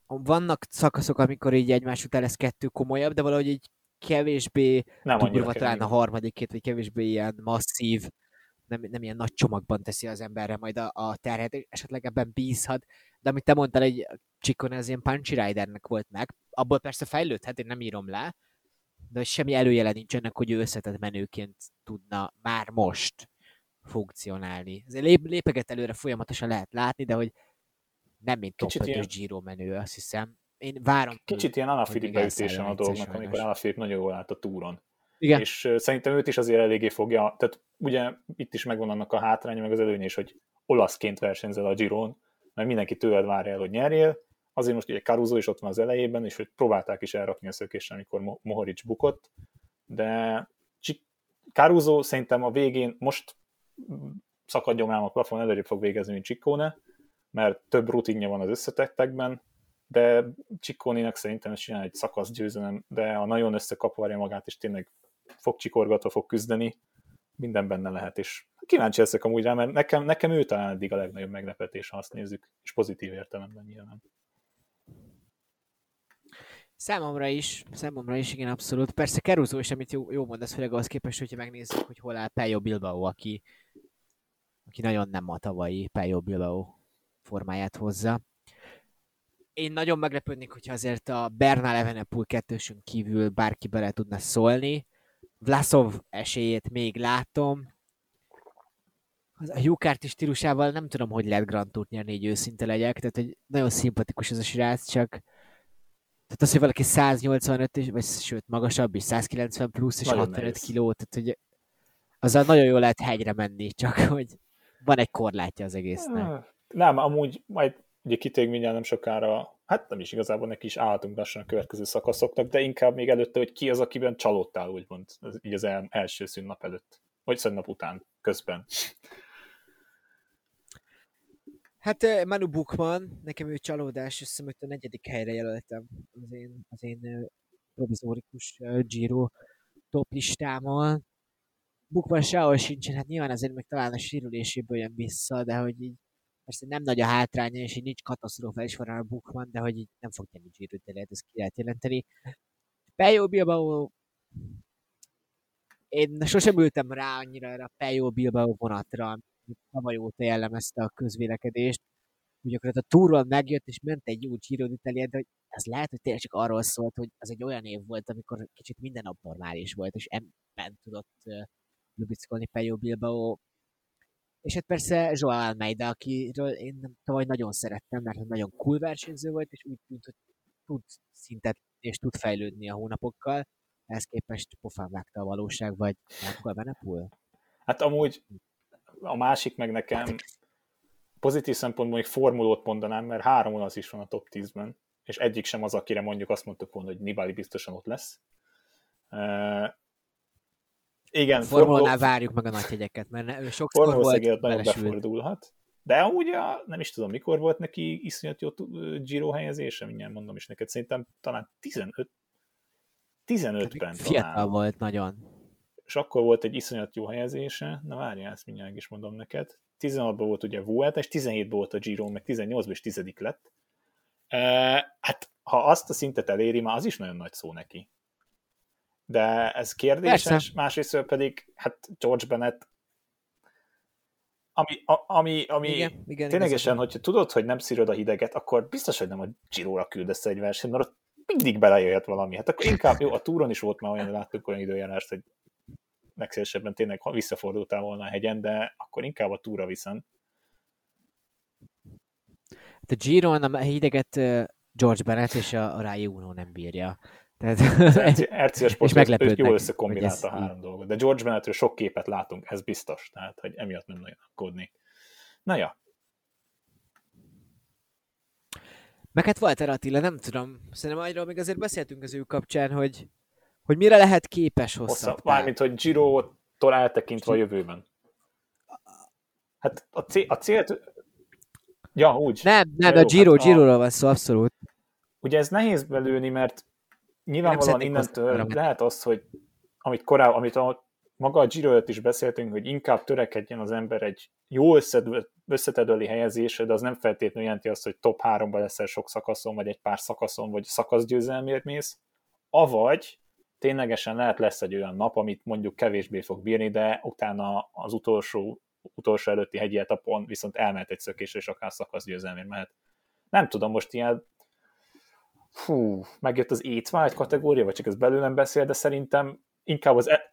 vannak szakaszok, amikor így egymás után lesz kettő komolyabb, de valahogy így kevésbé Nem durva talán a kemény. harmadikét, vagy kevésbé ilyen masszív, nem, nem ilyen nagy csomagban teszi az emberre majd a, a terhet, esetleg ebben bízhat, de amit te mondtál, egy Csikone az ilyen Punchy Ridernek volt meg, abból persze fejlődhet, én nem írom le, de semmi előjele nincs ennek, hogy ő összetett menőként tudna már most funkcionálni. Azért lép, lépeget előre folyamatosan lehet látni, de hogy nem mint top Kicsit 5 ilyen- Giro menő, azt hiszem. Én várom. Kicsit ilyen Alaphilipp beütésen a dolgnak, amikor Alaphilipp nagyon jól állt a túron. Igen. És szerintem őt is azért eléggé fogja, tehát ugye itt is megvan annak a hátránya, meg az előnye is, hogy olaszként versenyzel a Giron, mert mindenki tőled várja el, hogy nyerjél, azért most ugye Caruso is ott van az elejében, és hogy próbálták is elrakni a szökésre, amikor Mo- Mohoric bukott, de Caruso szerintem a végén most szakadjon rám a plafon, előrébb fog végezni, mint Ciccone, mert több rutinja van az összetettekben, de Csikkónének szerintem csinál egy szakasz győzelem, de a nagyon összekaparja magát, és tényleg fog csikorgatva fog küzdeni, minden benne lehet, és kíváncsi leszek amúgy rá, mert nekem, nekem ő talán eddig a legnagyobb meglepetés, ha azt nézzük, és pozitív értelemben nyilván. Számomra is, számomra is, igen, abszolút. Persze Caruso is, amit jó, jó mondasz, főleg ahhoz képest, hogyha megnézzük, hogy hol áll Pello Bilbao, aki, aki nagyon nem a tavalyi Pello Bilbao formáját hozza. Én nagyon meglepődnék, hogyha azért a Bernal Evenepoel kettősön kívül bárki bele tudna szólni. Vlasov esélyét még látom. Az a Hugh stílusával nem tudom, hogy lehet Grand Tourt nyerni, így őszinte legyek. Tehát, hogy nagyon szimpatikus ez a srác, csak tehát az, hogy valaki 185, és, vagy sőt magasabb is, 190 plusz és Nagyon 65 nehéz. kiló, tehát hogy azzal nagyon jól lehet hegyre menni, csak hogy van egy korlátja az egésznek. Nem, amúgy majd ugye kitég mindjárt nem sokára, hát nem is igazából neki is álltunk lassan a következő szakaszoknak, de inkább még előtte, hogy ki az, akiben csalódtál, úgymond, az- így az el, első szünnap előtt, vagy szünnap után, közben. Hát Manu Bukman, nekem ő csalódás, azt hiszem, a negyedik helyre jelöltem az én, az én provizórikus Giro top listámon. Bukman sehol sincsen, hát nyilván azért még talán a sérüléséből jön vissza, de hogy így persze nem nagy a hátránya, és így nincs katasztrofális van a Bukman, de hogy így nem fog tenni Giro de lehet ezt ki lehet jelenteni. Pejo Bilbao én sosem ültem rá annyira erre a Pejo Bilbao vonatra, tavaly óta jellemezte a közvélekedést. Úgy akkor a túron megjött, és ment egy jó Giro d'Italia, de hogy ez lehet, hogy tényleg csak arról szólt, hogy az egy olyan év volt, amikor kicsit minden nap volt, és ebben tudott uh, lubickolni Pejo Bilbao. És hát persze Joao Almeida, akiről én nem- tavaly nagyon szerettem, mert nagyon cool versenyző volt, és úgy tűnt, hogy tud szintet és tud fejlődni a hónapokkal. Ehhez képest pofán vágta a valóság, vagy Marco Benepul? Hát amúgy a másik meg nekem pozitív szempontból még formulót mondanám, mert három olasz is van a top 10-ben, és egyik sem az, akire mondjuk azt mondtuk volna, hogy Nibali biztosan ott lesz. Igen, Formulánál várjuk meg a nagy hegyeket, mert sokszor Formula volt nagyon befordulhat. De amúgy a, nem is tudom, mikor volt neki iszonyat jó Giro helyezése, mindjárt mondom is neked, szerintem talán 15 15-ben Fiatal talán. volt nagyon. És akkor volt egy iszonyat jó helyezése, na várjál, ezt mindjárt is mondom neked. 16-ban volt ugye Vuelta, és 17-ben volt a Giro, meg 18-ban is tizedik lett. E, hát, ha azt a szintet eléri, már az is nagyon nagy szó neki. De ez kérdéses, Persze. másrészt pedig, hát George Bennett ami, a, ami, ami Igen, igen, ténylegesen, hogyha tudod, hogy nem szírod a hideget, akkor biztos, hogy nem a Giro-ra küldesz egy versenyt, mert ott mindig belejöhet valami. Hát akkor inkább, jó, a túron is volt már olyan, láttuk olyan időjárást, hogy legszélesebben tényleg visszafordultál volna a hegyen, de akkor inkább a túra viszont. Hát a Giron a hideget George Bennett és a, a Rai Uno nem bírja. Tehát, RCS és meglepődnek, jól összekombinálta a három dolgot. De George Bennettről sok képet látunk, ez biztos. Tehát, hogy emiatt nem nagyon aggódnék. Na ja, Meg hát Walter Attila, nem tudom, szerintem arról még azért beszéltünk az ő kapcsán, hogy, hogy mire lehet képes hosszabb hosszabb. Mármint, hogy Giro-tól eltekintve a jövőben. Hát a, cél, a célt... Ja, úgy. Nem, nem, a Giro, hát Giro-ról van szó, abszolút. Ugye ez nehéz belőni, mert nyilvánvalóan innentől hosszabbra. lehet az, hogy amit korábban, amit a, maga a Giro is beszéltünk, hogy inkább törekedjen az ember egy jó összetedőli helyezésre, de az nem feltétlenül jelenti azt, hogy top 3-ba leszel sok szakaszon, vagy egy pár szakaszon, vagy szakaszgyőzelmért mész, avagy ténylegesen lehet lesz egy olyan nap, amit mondjuk kevésbé fog bírni, de utána az utolsó, utolsó előtti hegyi etapon viszont elmehet egy szökésre, és akár szakaszgyőzelmért mehet. Nem tudom, most ilyen fú, megjött az étvágy kategória, vagy csak ez belőlem beszél, de szerintem inkább az, e,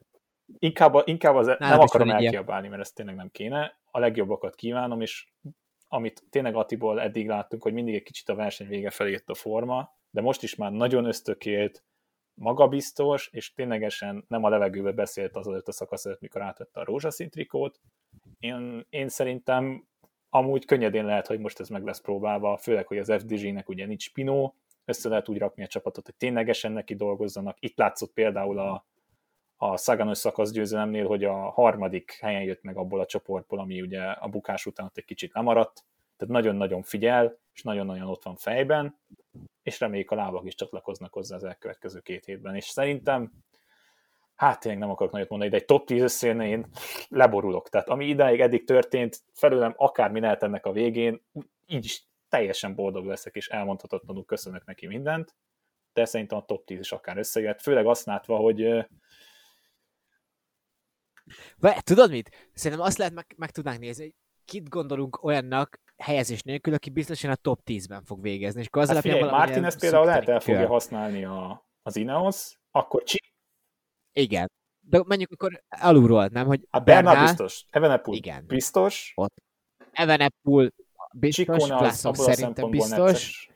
inkább, inkább az, e, Nálam nem akarom elkiabálni, mert ez tényleg nem kéne. A legjobbakat kívánom, és amit tényleg Attiból eddig láttunk, hogy mindig egy kicsit a verseny vége felé jött a forma, de most is már nagyon ösztökélt, magabiztos, és ténylegesen nem a levegőbe beszélt az előtt a szakasz előtt, mikor átvette a rózsaszín trikót. Én, én szerintem amúgy könnyedén lehet, hogy most ez meg lesz próbálva, főleg, hogy az FDG-nek ugye nincs Pinó, össze lehet úgy rakni a csapatot, hogy ténylegesen neki dolgozzanak. Itt látszott például a, a Szaganos szakasz győzelemnél, hogy a harmadik helyen jött meg abból a csoportból, ami ugye a bukás után ott egy kicsit lemaradt, tehát nagyon-nagyon figyel, és nagyon-nagyon ott van fejben, és reméljük a lábak is csatlakoznak hozzá az elkövetkező két hétben, és szerintem hát tényleg nem akarok nagyot mondani, de egy top 10 összejönne, én leborulok. Tehát ami idáig eddig történt, felőlem akármi lehet ennek a végén, így is teljesen boldog leszek, és elmondhatatlanul köszönök neki mindent, de szerintem a top 10 is akár összejött, főleg azt látva, hogy Vagy, tudod mit? Szerintem azt lehet meg, meg tudnánk nézni, hogy kit gondolunk olyannak helyezés nélkül, aki biztosan a top 10-ben fog végezni. És akkor az hát figyelj, valamilyen Martinez például lehet el fogja használni a, az Ineos, akkor Csi, Igen. De menjünk akkor alulról, nem? Hogy hát Bernard Bernal, biztos, Evenepul Igen. biztos, Evenepul biztos, Csikone az Vlasov abból a szerintem biztos. necces.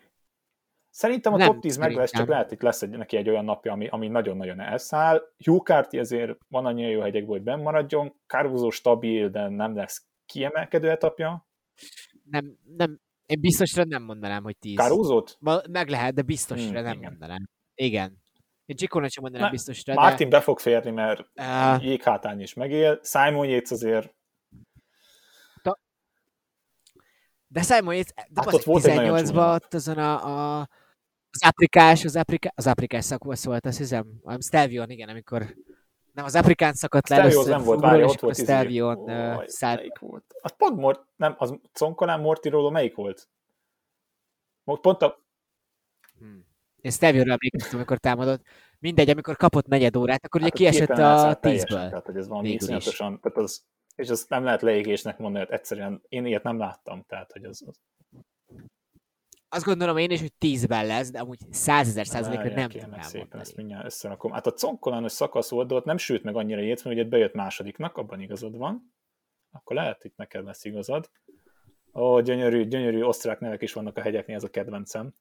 Szerintem a Nem, top 10 meg lesz, csak lehet itt lesz egy, neki egy olyan napja, ami, ami nagyon-nagyon elszáll. Hugh Carty azért van annyi jó hegyekből, hogy benn maradjon. Caruso stabil, de nem lesz kiemelkedő etapja. Nem, nem, én biztosra nem mondanám, hogy 10. Caruso-t? Meg lehet, de biztosra Hmm, nem igen. mondanám. Igen. Én Csikónak sem mondanám Ne, biztosra, Martin be fog férni, mert de... Uh, jéghátán is megél. Simon Yates azért, de Simon Yates, de Hát nagyon 18-ban csúnya ott azon a, a az aprikás, az, aprika, az aprikás szakasz volt, azt hiszem. A Stelvion, igen, amikor nem az aprikán szakadt le az először nem volt, várja, ott volt izé. Stelvion szállt. melyik volt? Az pont Mort, nem, az Concolán Mortiróló melyik volt? Pont a, Hmm. Én Stelvionra emlékeztem, amikor támadott. Mindegy, amikor kapott negyed órát, akkor ugye hát kiesett a tízből. Tehát, hogy ez valami iszonyatosan, tehát az, és azt nem lehet leégésnek mondani, hogy egyszerűen én ilyet nem láttam, tehát hogy az, az Azt gondolom én is, hogy tízben lesz, de amúgy százezer százalékra Várják, nem tudnám szépen, ezt mindjárt összerakom. Hát a concolános szakasz volt, de ott nem sült meg annyira Yates, mert ugye bejött másodiknak, abban igazad van. Akkor lehet, itt neked lesz igazad. Ó, gyönyörű, gyönyörű osztrák nevek is vannak a hegyeknél, ez a kedvencem.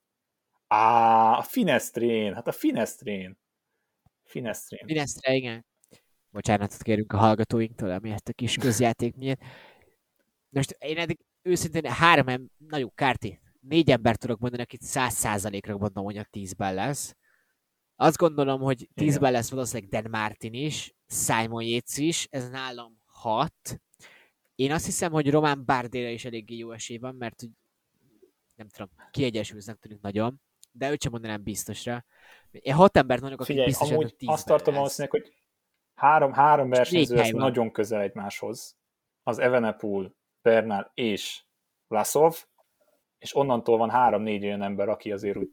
Á, a Finestrén, hát a Finestrén. Finestrén. Finestre, igen. Bocsánatot kérünk a hallgatóinktól, amiért a kis közjáték miatt. Most én eddig őszintén három em, na jó, Kárti, négy embert tudok mondani, akit száz százalékra mondom, hogy a tízben lesz. Azt gondolom, hogy tízben lesz valószínűleg Dan Martin is, Simon Yates is, ez nálam hat. Én azt hiszem, hogy Román Bardére is eléggé jó esély van, mert hogy nem tudom, kiegyensúlyoznak tűnik nagyon, de őt sem mondanám biztosra. Én hat embert mondok, akik Figyelj, biztosan amúgy azt tartom valószínűleg, hogy három, három versenyző van. nagyon közel egymáshoz. Az Evenepoel, Bernal és Vlasov, és onnantól van három-négy olyan ember, aki azért úgy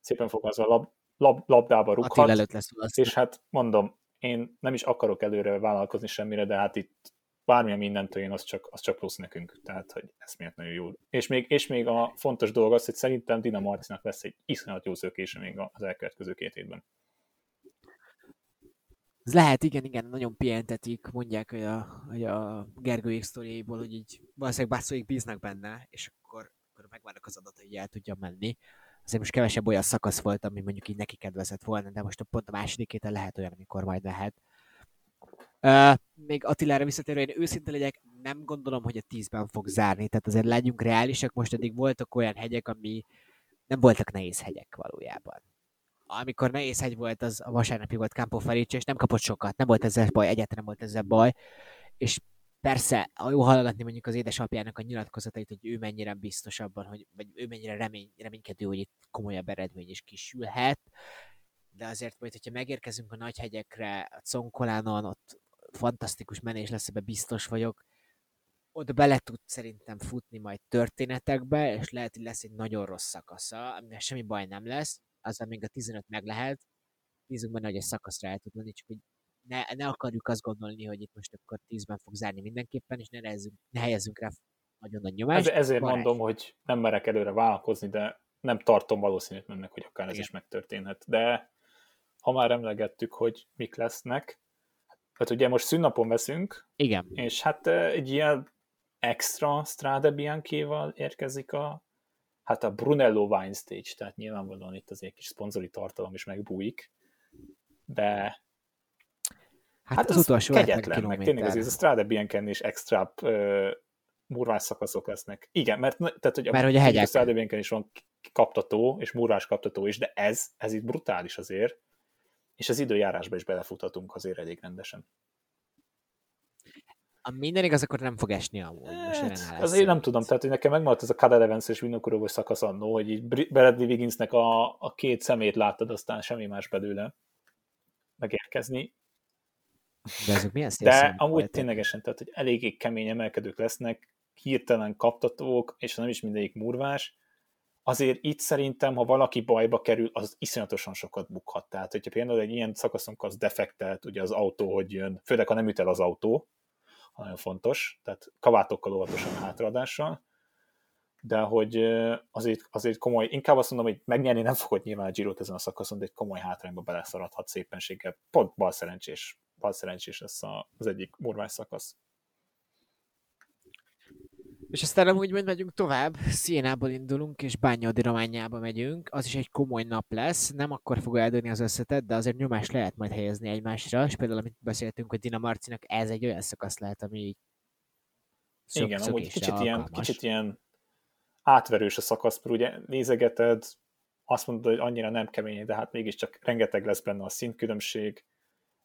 szépen fogalmazva lab, lab, labdába rúghat. előtt lesz. És hát mondom, én nem is akarok előre vállalkozni semmire, de hát itt bármilyen mindentől jön, az csak, az csak plusz nekünk, tehát hogy ez miért nagyon jó. És még, és még a fontos dolog az, hogy szerintem Dina Marcinak lesz egy iszonyat jó szökése még az elkövetkező két hétben. Ez lehet, igen, igen, nagyon pihentetik, mondják, hogy a, hogy a Gergőjék sztoriaiból, hogy így valószínűleg Basszóik bíznak benne, és akkor, akkor megvannak az adatai, hogy el tudja menni. Azért most kevesebb olyan szakasz volt, ami mondjuk így neki kedvezett volna, de most a pont a második héten lehet olyan, amikor majd lehet. Uh, még Attilára visszatérve, én őszinte legyek, nem gondolom, hogy a tízben fog zárni, tehát azért legyünk reálisak, most eddig voltak olyan hegyek, ami nem voltak nehéz hegyek valójában amikor nehéz hegy volt, az a vasárnapi volt Campo Felice, és nem kapott sokat, nem volt ezzel baj, egyáltalán nem volt ezzel baj, és persze, jó hallgatni mondjuk az édesapjának a nyilatkozatait, hogy ő mennyire biztos abban, hogy, vagy ő mennyire remény, reménykedő, hogy itt komolyabb eredmény is kisülhet, de azért majd, hogyha megérkezünk a nagy hegyekre, a Conkolánon, ott fantasztikus menés lesz, ebbe biztos vagyok, ott bele tud szerintem futni majd történetekbe, és lehet, hogy lesz egy nagyon rossz szakasza, amivel semmi baj nem lesz, az még a 15 meg lehet, bízunk benne, hogy egy szakaszra el tud menni, csak hogy ne, ne akarjuk azt gondolni, hogy itt most akkor 10-ben fog zárni mindenképpen, és ne, nehezzünk, ne helyezzünk rá nagyon nagy nyomást. Ez, ezért Varázs. mondom, hogy nem merek előre vállalkozni, de nem tartom valószínűtlennek, hogy akár Igen. ez is megtörténhet. De ha már emlegettük, hogy mik lesznek, hát ugye most szünnapon veszünk, Igen. és hát egy ilyen extra Strade Bianchi-val érkezik a hát a Brunello Wine Stage, tehát nyilvánvalóan itt azért kis szponzori tartalom is megbújik, de hát, hát az, az utolsó kegyetlen, meg tényleg azért a Strade Bianchen is extra uh, murvás szakaszok lesznek. Igen, mert, tehát, hogy mert, a, hogy a, hegyek. a Strade Bianchen is van kaptató, és murvás kaptató is, de ez, ez itt brutális azért, és az időjárásba is belefuthatunk azért elég rendesen a minden igaz, akkor nem fog esni amúgy. Hát, most én nem tudom, tehát hogy nekem megmaradt ez a Cadel Evans és Vinokurovos szakasz annó, hogy így Bradley Wigginsnek a, a két szemét láttad, aztán semmi más belőle megérkezni. De ezek milyen De amúgy ténylegesen, tehát hogy eléggé kemény emelkedők lesznek, hirtelen kaptatók, és nem is mindegyik murvás, azért itt szerintem, ha valaki bajba kerül, az iszonyatosan sokat bukhat. Tehát, hogyha például egy ilyen szakaszunk az defektelt, ugye az autó, hogy jön, főleg ha nem üt el az autó, nagyon fontos, tehát kavátokkal óvatosan hátraadással, de hogy azért, azért komoly, inkább azt mondom, hogy megnyerni nem fogod nyilván a Girot ezen a szakaszon, de egy komoly hátrányba beleszaradhat szépenséggel. Pont bal szerencsés, bal szerencsés lesz az egyik murvás szakasz. És aztán amúgy majd megyünk tovább, Szienából indulunk, és Bányadi Rományába megyünk. Az is egy komoly nap lesz, nem akkor fog eldőni az összetett, de azért nyomást lehet majd helyezni egymásra, és például amit beszéltünk, hogy Dina Marcinak ez egy olyan szakasz lehet, ami így szok, Igen, amúgy kicsit ilyen, kicsit ilyen átverős a szakasz, mert ugye nézegeted, azt mondod, hogy annyira nem kemény, de hát mégiscsak rengeteg lesz benne a szintkülönbség,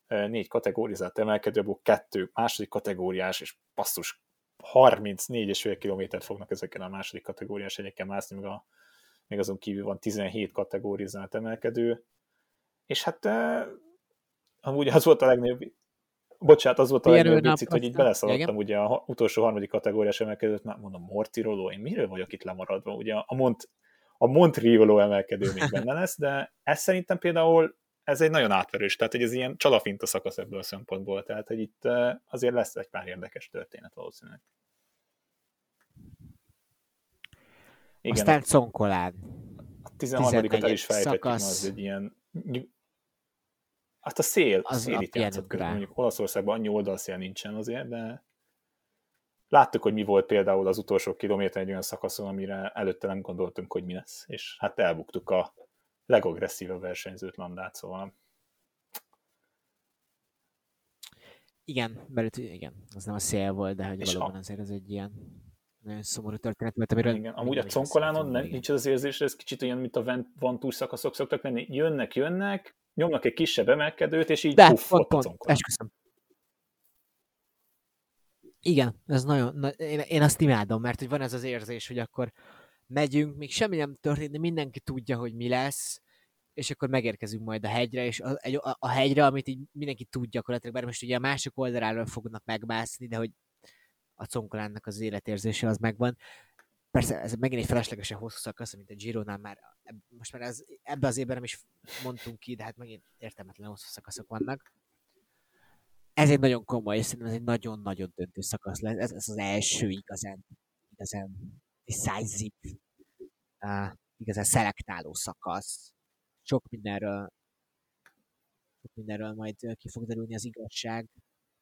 négy kategórizált emelkedő, abból kettő második kategóriás, és passzus 34,5 kilométert fognak ezeken a második kategóriás egyeken mászni, még, a, még azon kívül van 17 kategórizált emelkedő, és hát uh, amúgy az volt a legnagyobb, bocsánat, az volt a legnagyobb vicit, hogy így beleszaladtam ugye a utolsó harmadik kategóriás emelkedőt, már mondom, Mortiroló, én miről vagyok itt lemaradva, ugye a Mont, a Montrioló emelkedő még benne lesz, de ez szerintem például ez egy nagyon átverős, tehát hogy ez ilyen csalafinta szakasz ebből a szempontból, tehát hogy itt azért lesz egy pár érdekes történet valószínűleg. Igen, Aztán Conkolán. A 13 el is fejtettük, az egy ilyen Hát a szél, az szél itt játszott közben. Mondjuk Olaszországban annyi oldalszél nincsen azért, de láttuk, hogy mi volt például az utolsó kilométer egy olyan szakaszon, amire előtte nem gondoltunk, hogy mi lesz, és hát elbuktuk a legagresszívabb versenyzőt Landát, szóval. Igen, mert igen, az nem a szél volt, de hogy valóban a... azért ez egy ilyen nagyon szomorú történet volt, amiről... Igen, amúgy a Conkolánon nem, nincs az érzés, ez kicsit olyan, mint a Van Tour szakaszok szoktak lenni, jönnek, jönnek, nyomnak egy kisebb emelkedőt, és így de, puff, pont, pont, a esküszöm. Igen, ez nagyon, na, én, én azt imádom, mert hogy van ez az érzés, hogy akkor megyünk, még semmi nem történt, de mindenki tudja, hogy mi lesz, és akkor megérkezünk majd a hegyre, és a, a, a hegyre, amit így mindenki tud gyakorlatilag, bár most ugye a másik oldaláról fognak megmászni, de hogy a Conkolánnak az életérzése az megvan. Persze ez megint egy feleslegesen hosszú szakasz, mint a Gironál már, most már ez, ebbe az évben nem is mondtunk ki, de hát megint értelmetlen hosszú szakaszok vannak. ez egy nagyon komoly, és szerintem ez egy nagyon-nagyon döntő szakasz lesz. Ez, ez az első igazán, igazán decisive, uh, igazán szelektáló szakasz. Sok mindenről, sok mindenről majd ki fog derülni az igazság.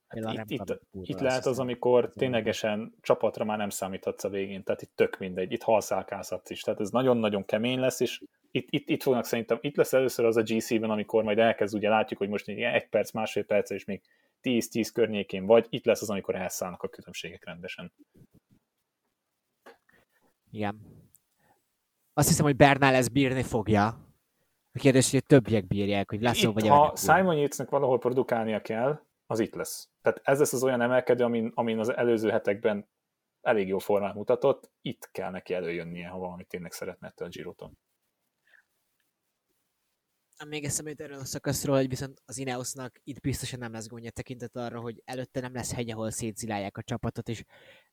Hát itt, itt, itt lehet az, amikor ténylegesen csapatra már nem számíthatsz a végén, tehát itt tök mindegy, itt halszálkázhatsz is, tehát ez nagyon-nagyon kemény lesz, és itt, itt, itt fognak szerintem, itt lesz először az a GC-ben, amikor majd elkezd, ugye látjuk, hogy most egy perc, másfél perc, és még 10-10 környékén vagy, itt lesz az, amikor elszállnak a különbségek rendesen. Igen. Azt hiszem, hogy Bernál ez bírni fogja. A kérdés, hogy többiek bírják, hogy lesz vagy Ha Simon Yates-nek valahol produkálnia kell, az itt lesz. Tehát ez lesz az olyan emelkedő, amin, amin az előző hetekben elég jó formát mutatott, itt kell neki előjönnie, ha valamit tényleg szeretne ettől a Giroton. Még eszembe jut erről a szakaszról, hogy viszont az Ineosnak itt biztosan nem lesz gondja tekintet arra, hogy előtte nem lesz hegy, ahol szétzilálják a csapatot, és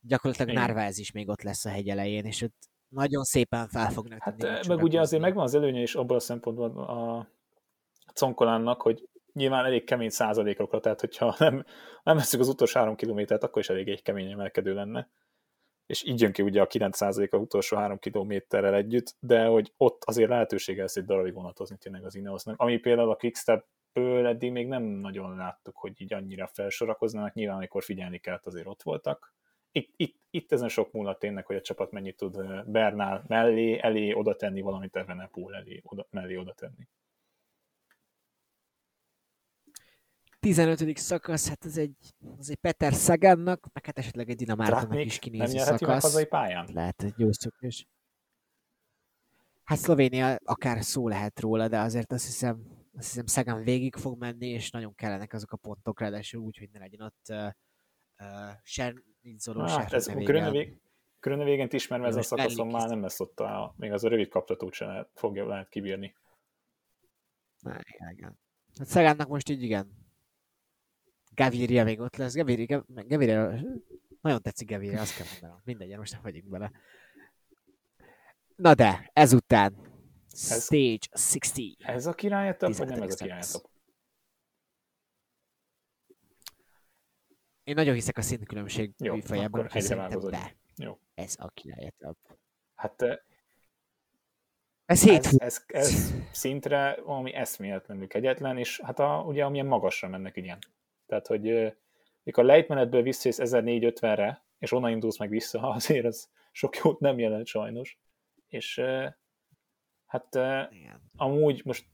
gyakorlatilag Narváez is még ott lesz a hegy elején, és ott nagyon szépen fel fognak hát, tudni. Meg ugye azért megvan az előnye is abban a szempontból a Conkolánnak, hogy nyilván elég kemény százalékokra, tehát hogyha nem, nem veszük az utolsó három kilométert, akkor is elég egy kemény emelkedő lenne. És így jön ki ugye a 9 százalék a utolsó három kilométerrel együtt, de hogy ott azért lehetősége lesz egy darabig vonatozni tényleg az Ineosnak. Ami például a Quickstep-ből eddig még nem nagyon láttuk, hogy így annyira felsorakoznának, nyilván amikor figyelni kellett, azért ott voltak. Itt, itt, itt ezen sok múlott tényleg, hogy a csapat mennyit tud Bernál mellé, elé oda tenni valamit Evenepoel elé, oda, mellé oda tenni. 15. szakasz, hát ez egy, az egy Peter Szagánnak, meg hát esetleg egy Dinamártonnak is kinéző szakasz. Nem hazai pályán? Lehet egy jó szökés. Hát Szlovénia akár szó lehet róla, de azért azt hiszem, azt hiszem Szagán végig fog menni, és nagyon kellenek azok a pontok, ráadásul úgy, hogy ne legyen ott uh, uh, se nincoló, hát, ez Körülne végén ismerve ez a szakaszon már nem lesz ott, a, még az a rövid kaptatót sem lehet, fogja lehet kibírni. Na, igen. Hát Szegánnak most így igen, Gaviria még ott lesz. Gaviria, Gaviria nagyon tetszik Gaviria, azt kell mondanom. Mindegy, most nem vagyunk bele. Na de, ezután ez, Stage 60. Ez a királyetap, vagy nem ez a királyetap? Én nagyon hiszek a színkülönbség műfajában, hogy szerintem de. Jó. Ez a királyetap. Hát ez, ez, ez, ez, szintre valami eszméletlenül kegyetlen, és hát a, ugye amilyen magasra mennek ilyen tehát, hogy mikor a lejtmenetből visszajössz 1450-re, és onnan indulsz meg vissza, azért az sok jót nem jelent sajnos. És hát Igen. amúgy most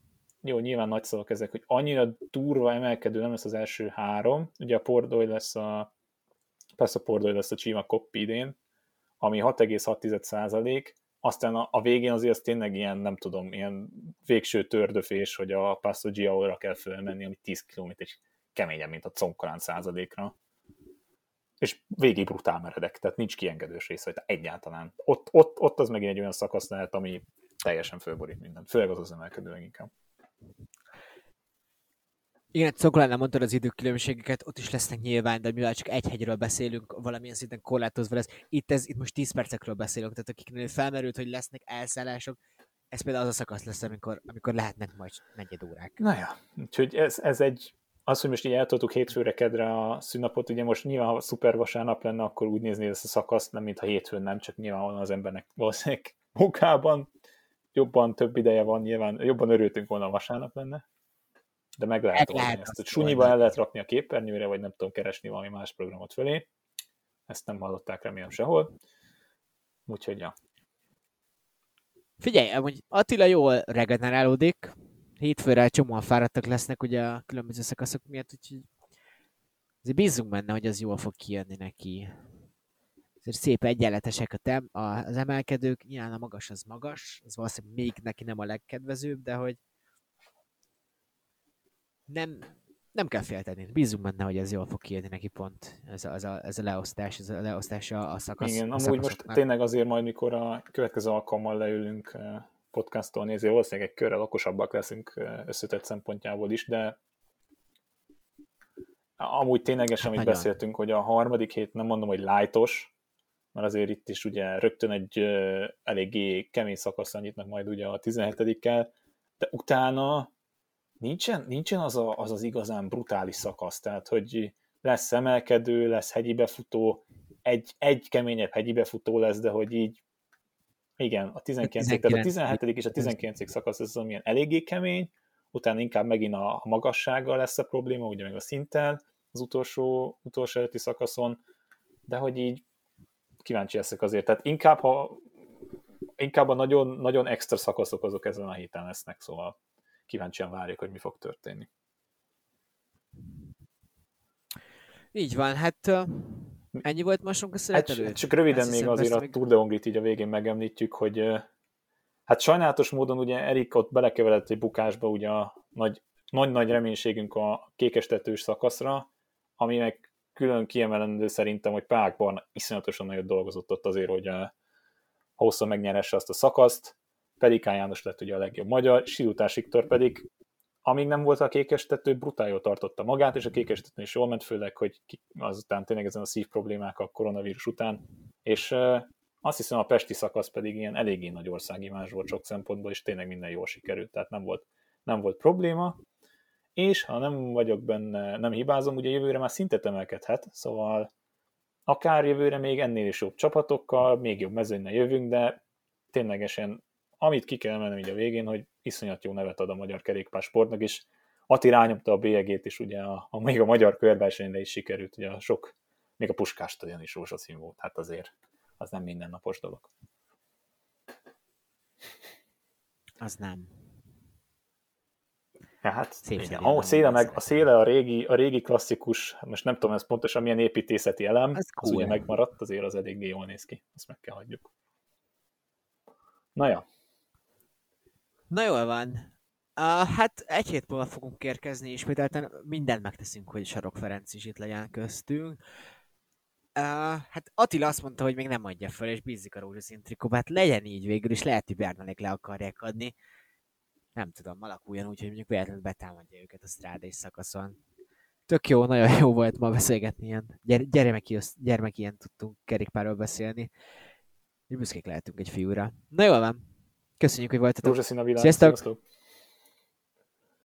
jó, nyilván nagy szavak ezek, hogy annyira durva emelkedő nem lesz az első három, ugye a Pordoy lesz a persze a Pordoy lesz a Csima Koppi idén, ami 6,6 százalék, aztán a, a végén azért az tényleg ilyen, nem tudom, ilyen végső tördöfés, hogy a Passo Giaora kell fölmenni, ami 10 km, keményebb, mint a conkorán századékra. És végig brutál meredek, tehát nincs kiengedős része, hogy egyáltalán. Ott, ott, ott az megint egy olyan szakasz lehet, ami teljesen fölborít mindent, főleg az az emelkedő leginkább. Igen, Cokolán nem mondtad az időkülönbségeket, ott is lesznek nyilván, de mivel csak egy hegyről beszélünk, valamilyen szinten korlátozva lesz. Itt, ez, itt most 10 percekről beszélünk, tehát akiknél felmerült, hogy lesznek elszállások, ez például az a szakasz lesz, amikor, amikor lehetnek majd negyed órák. Na ja, úgyhogy ez, ez egy az, hogy most így eltoltuk hétfőre, kedre a szünnapot, ugye most nyilván, ha szuper vasárnap lenne, akkor úgy nézni ezt a szakaszt, nem mintha hétfőn nem, csak nyilván az embernek valószínűleg munkában jobban több ideje van, nyilván jobban örültünk volna, a vasárnap lenne, de meg lehet oldani ezt. Sunyiba el lehet rakni a képernyőre, vagy nem tudom keresni valami más programot fölé. Ezt nem hallották remélem sehol. Úgyhogy ja. Figyelj, hogy Attila jól regenerálódik, hétfőre csomóan fáradtak lesznek ugye a különböző szakaszok miatt, úgyhogy azért bízunk benne, hogy az jól fog kijönni neki. Szép egyenletesek a tem, az emelkedők, nyilván a magas az magas, az valószínűleg még neki nem a legkedvezőbb, de hogy nem, nem kell félteni. Bízunk benne, hogy ez jól fog kijönni neki pont, ez a, ez a, ez a leosztás, ez a leosztás a, a szakasz. Igen, a amúgy most tényleg azért majd, mikor a következő alkalommal leülünk eh, podcasttól nézni, valószínűleg egy körrel okosabbak leszünk összetett szempontjából is, de amúgy ténylegesen, amit Nagyon. beszéltünk, hogy a harmadik hét nem mondom, hogy lájtos, mert azért itt is ugye rögtön egy eléggé kemény szakaszra nyitnak majd ugye a 17-kel, de utána nincsen, nincsen az, a, az az igazán brutális szakasz, tehát hogy lesz emelkedő, lesz hegyi befutó, egy, egy keményebb hegyi befutó lesz, de hogy így igen, a 19. 19. tehát a 17. és a 19. szakasz ez amilyen eléggé kemény, utána inkább megint a magassággal lesz a probléma, ugye meg a szinttel az utolsó, utolsó előtti szakaszon, de hogy így kíváncsi leszek azért. Tehát inkább, ha inkább a nagyon, nagyon extra szakaszok azok ezen a héten lesznek, szóval kíváncsian várjuk, hogy mi fog történni. Így van, hát ennyi volt mosunk a szünet hát, Csak röviden még azért a Tour de Hongrit így a végén megemlítjük, hogy hát sajnálatos módon ugye Erik ott belekeveredett egy bukásba ugye a nagy, nagy-nagy reménységünk a kékestetős szakaszra, ami meg külön kiemelendő szerintem, hogy Pákban iszonyatosan nagyot dolgozott ott azért, hogy hosszan megnyeresse azt a szakaszt, Pelikán János lett ugye a legjobb magyar, Silutás Viktor pedig amíg nem volt a kékestető, brutál jól tartotta magát, és a kékestető is jól ment, főleg, hogy azután tényleg ezen a szív problémák a koronavírus után, és azt hiszem a Pesti szakasz pedig ilyen eléggé nagy országimás volt sok szempontból, és tényleg minden jól sikerült, tehát nem volt, nem volt probléma, és ha nem vagyok benne, nem hibázom, ugye jövőre már szintet emelkedhet, szóval akár jövőre még ennél is jobb csapatokkal, még jobb mezőnyen jövünk, de ténylegesen amit ki kell emelnem így a végén, hogy iszonyat jó nevet ad a magyar kerékpársportnak, és Ati rányomta a bélyegét is, ugye a, a, még a magyar körversenyre is sikerült, ugye a sok, még a Puskás stadion is rózsaszín volt, hát azért az nem mindennapos dolog. Az nem. Ja, hát igen. A széle, meg, a széle a régi, a régi klasszikus, most nem tudom ez pontosan milyen építészeti elem, az, cool. az ugye megmaradt, azért az eléggé jól néz ki, ezt meg kell hagyjuk. Na ja, Na jól van. Uh, hát egy hét múlva fogunk érkezni, ismételten mindent megteszünk, hogy Sarok Ferenc is itt legyen köztünk. Uh, hát Attila azt mondta, hogy még nem adja fel, és bízik a rózsaszín trikóba. Hát legyen így végül, és lehet, hogy Bernalék le akarják adni. Nem tudom, alakuljon úgy, hogy mondjuk véletlenül betámadja őket a strádés szakaszon. Tök jó, nagyon jó volt ma beszélgetni ilyen. Gyere, gyermeki, gyermek ilyen tudtunk kerékpárról beszélni. És büszkék lehetünk egy fiúra. Na jól van, Köszönjük, hogy voltatok. Rózsaszín a világ. Sziasztok! Sziasztok.